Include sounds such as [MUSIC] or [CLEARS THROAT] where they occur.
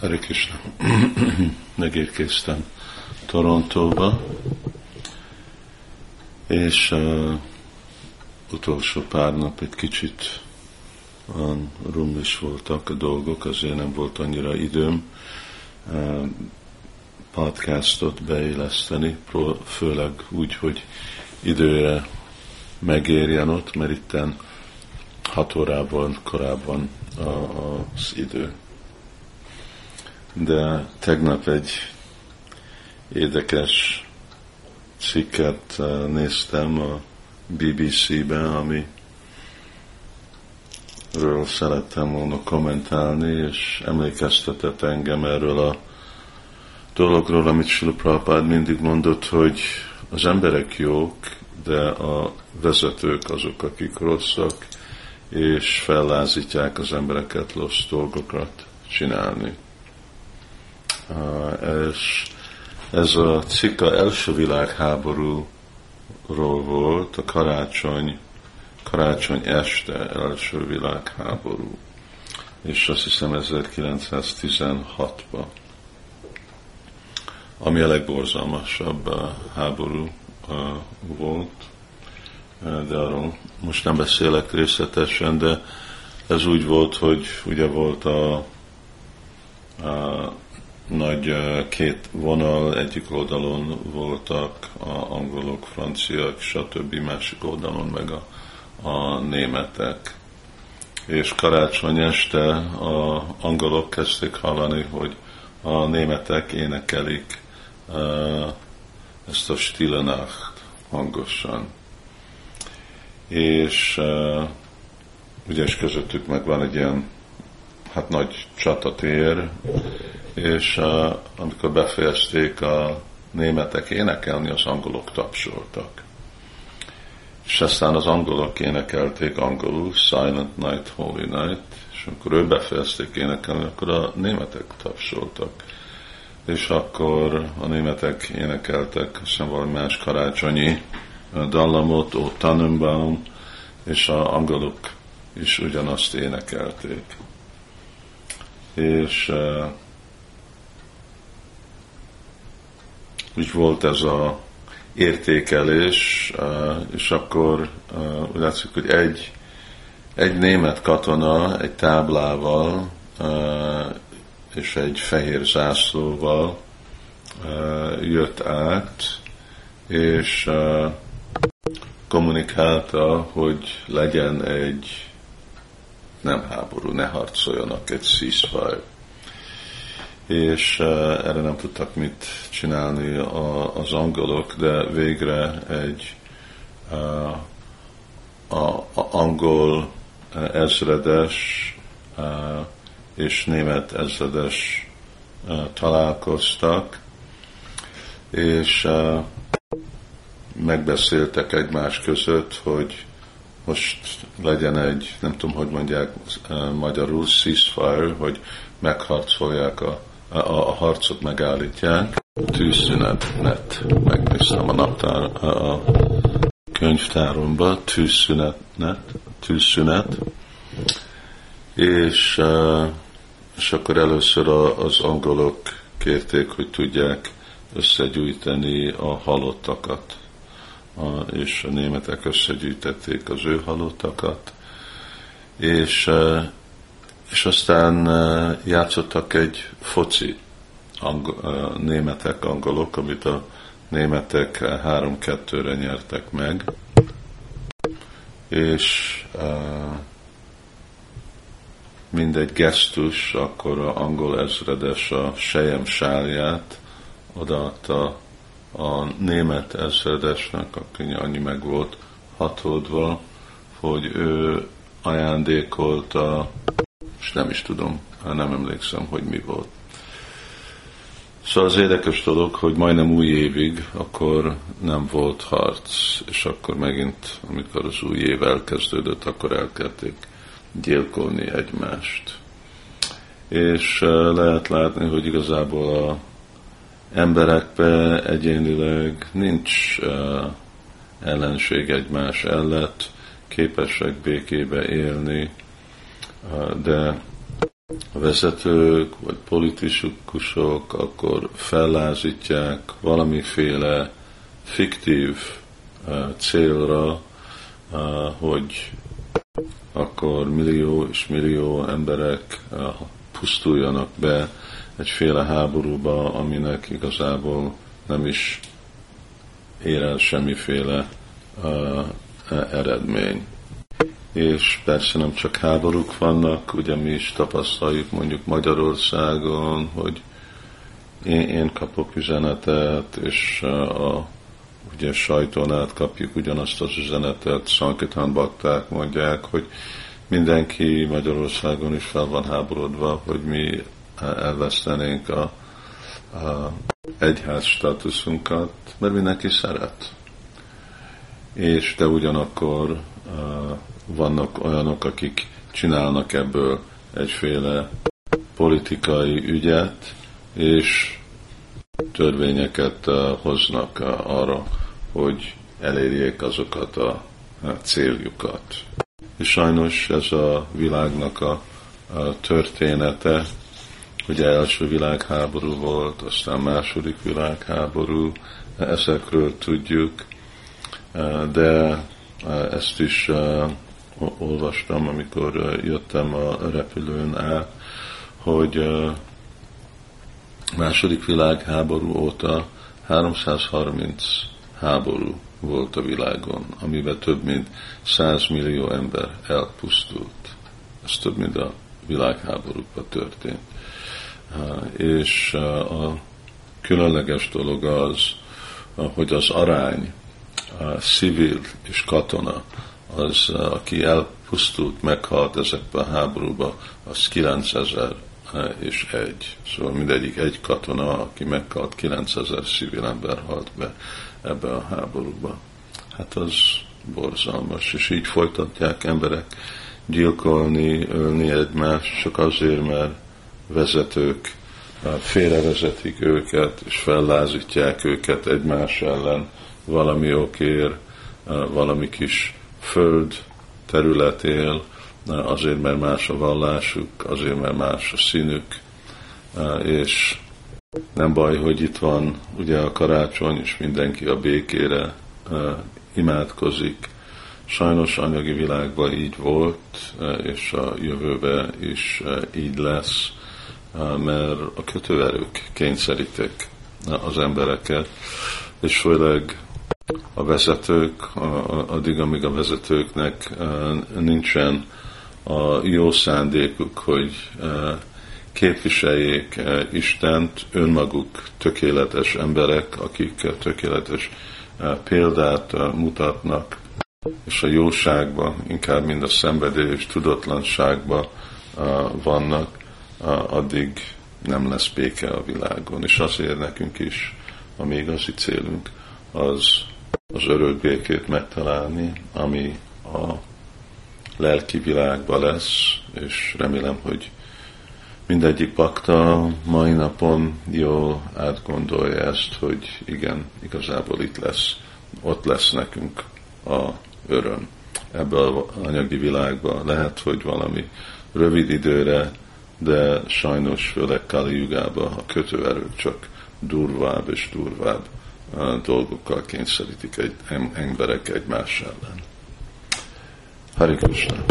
Hare Krishna. [CLEARS THROAT] Megérkeztem Torontóba, és uh, utolsó pár nap egy kicsit olyan rumlis voltak a dolgok, azért nem volt annyira időm uh, podcastot beéleszteni, főleg úgy, hogy időre megérjen ott, mert itten hat órában korábban az idő de tegnap egy érdekes cikket eh, néztem a BBC-ben, ami ről szerettem volna kommentálni, és emlékeztetett engem erről a dologról, amit Sula Prabhupád mindig mondott, hogy az emberek jók, de a vezetők azok, akik rosszak, és fellázítják az embereket rossz dolgokat csinálni és ez a cikk a első világháborúról volt, a karácsony, karácsony este első világháború, és azt hiszem 1916-ban, ami a legborzalmasabb háború volt, de arról most nem beszélek részletesen, de ez úgy volt, hogy ugye volt a, a nagy két vonal, egyik oldalon voltak a angolok, franciák, stb. másik oldalon meg a, a németek. És karácsony este a angolok kezdték hallani, hogy a németek énekelik ezt a Stille Nacht hangosan. És ugye közöttük meg van egy ilyen hát nagy csatatér, és uh, amikor befejezték a németek énekelni, az angolok tapsoltak. És aztán az angolok énekelték angolul, Silent Night, Holy Night, és amikor ő befejezték énekelni, akkor a németek tapsoltak. És akkor a németek énekeltek, hiszem valami más karácsonyi dallamot, Ó Tannenbaum, és a angolok is ugyanazt énekelték. És úgy volt ez a értékelés, és akkor úgy látszik, hogy egy, egy német katona egy táblával és egy fehér zászlóval jött át, és kommunikálta, hogy legyen egy nem háború, ne harcoljanak, egy ceasefire és erre nem tudtak mit csinálni az angolok, de végre egy a, a angol ezredes és német ezredes találkoztak, és megbeszéltek egymás között, hogy most legyen egy, nem tudom, hogy mondják magyarul, ceasefire, hogy megharcolják a a, a harcot megállítják, tűzszünetet megnéztem a naptár, a könyvtáromba, tűzszünetet, tűzszünet, és, és akkor először az angolok kérték, hogy tudják összegyűjteni a halottakat, és a németek összegyűjtették az ő halottakat, és és aztán játszottak egy foci, angol, németek, angolok, amit a németek 3-2-re nyertek meg, és mindegy gesztus, akkor a angol ezredes a sejem sálját odaadta a német ezredesnek, aki annyi meg volt hatódva, hogy ő ajándékolta nem is tudom, nem emlékszem, hogy mi volt. Szóval az érdekes dolog, hogy majdnem új évig akkor nem volt harc, és akkor megint, amikor az új év elkezdődött, akkor elkezdték gyilkolni egymást. És lehet látni, hogy igazából a emberekbe egyénileg nincs ellenség egymás ellett, képesek békébe élni, de a vezetők, vagy politikusok, akkor fellázítják valamiféle fiktív célra, hogy akkor millió és millió emberek pusztuljanak be egyféle háborúba, aminek igazából nem is ér el semmiféle eredmény. És persze nem csak háborúk vannak, ugye mi is tapasztaljuk mondjuk Magyarországon, hogy én, én kapok üzenetet, és a ugye sajton át kapjuk ugyanazt az üzenetet, Sankitán bakták mondják, hogy mindenki Magyarországon is fel van háborodva, hogy mi elvesztenénk a, a egyház státuszunkat, mert mindenki szeret. És de ugyanakkor vannak olyanok, akik csinálnak ebből egyféle politikai ügyet, és törvényeket uh, hoznak uh, arra, hogy elérjék azokat a céljukat. És sajnos ez a világnak a, a története, ugye első világháború volt, aztán második világháború, ezekről tudjuk, de ezt is olvastam, amikor jöttem a repülőn át, hogy második világháború óta 330 háború volt a világon, amiben több mint 100 millió ember elpusztult. Ez több, mint a világháborúkban történt. És a különleges dolog az, hogy az arány, a civil és katona, az, aki elpusztult, meghalt ezekben a háborúban, az 9000 és egy. Szóval mindegyik egy katona, aki meghalt, 9000 civil ember halt be ebbe a háborúba. Hát az borzalmas, és így folytatják emberek gyilkolni, ölni egymást, csak azért, mert vezetők félrevezetik őket, és fellázítják őket egymás ellen valami okér, valami kis föld területél, azért, mert más a vallásuk, azért, mert más a színük, és nem baj, hogy itt van ugye a karácsony, és mindenki a békére imádkozik. Sajnos anyagi világban így volt, és a jövőben is így lesz, mert a kötőerők kényszerítik az embereket, és főleg a vezetők, addig, amíg a vezetőknek nincsen a jó szándékuk, hogy képviseljék Istent, önmaguk tökéletes emberek, akik tökéletes példát mutatnak, és a jóságban, inkább mind a szenvedély és tudatlanságban vannak, addig nem lesz béke a világon. És azért nekünk is a mi igazi célunk az az örök békét megtalálni, ami a lelki világban lesz, és remélem, hogy mindegyik pakta mai napon jó átgondolja ezt, hogy igen, igazából itt lesz, ott lesz nekünk a öröm. Ebben az anyagi világban lehet, hogy valami rövid időre, de sajnos főleg Kali a kötőerők csak durvább és durvább dolgokkal kényszerítik egy, emberek egymás ellen. Hari Krishna.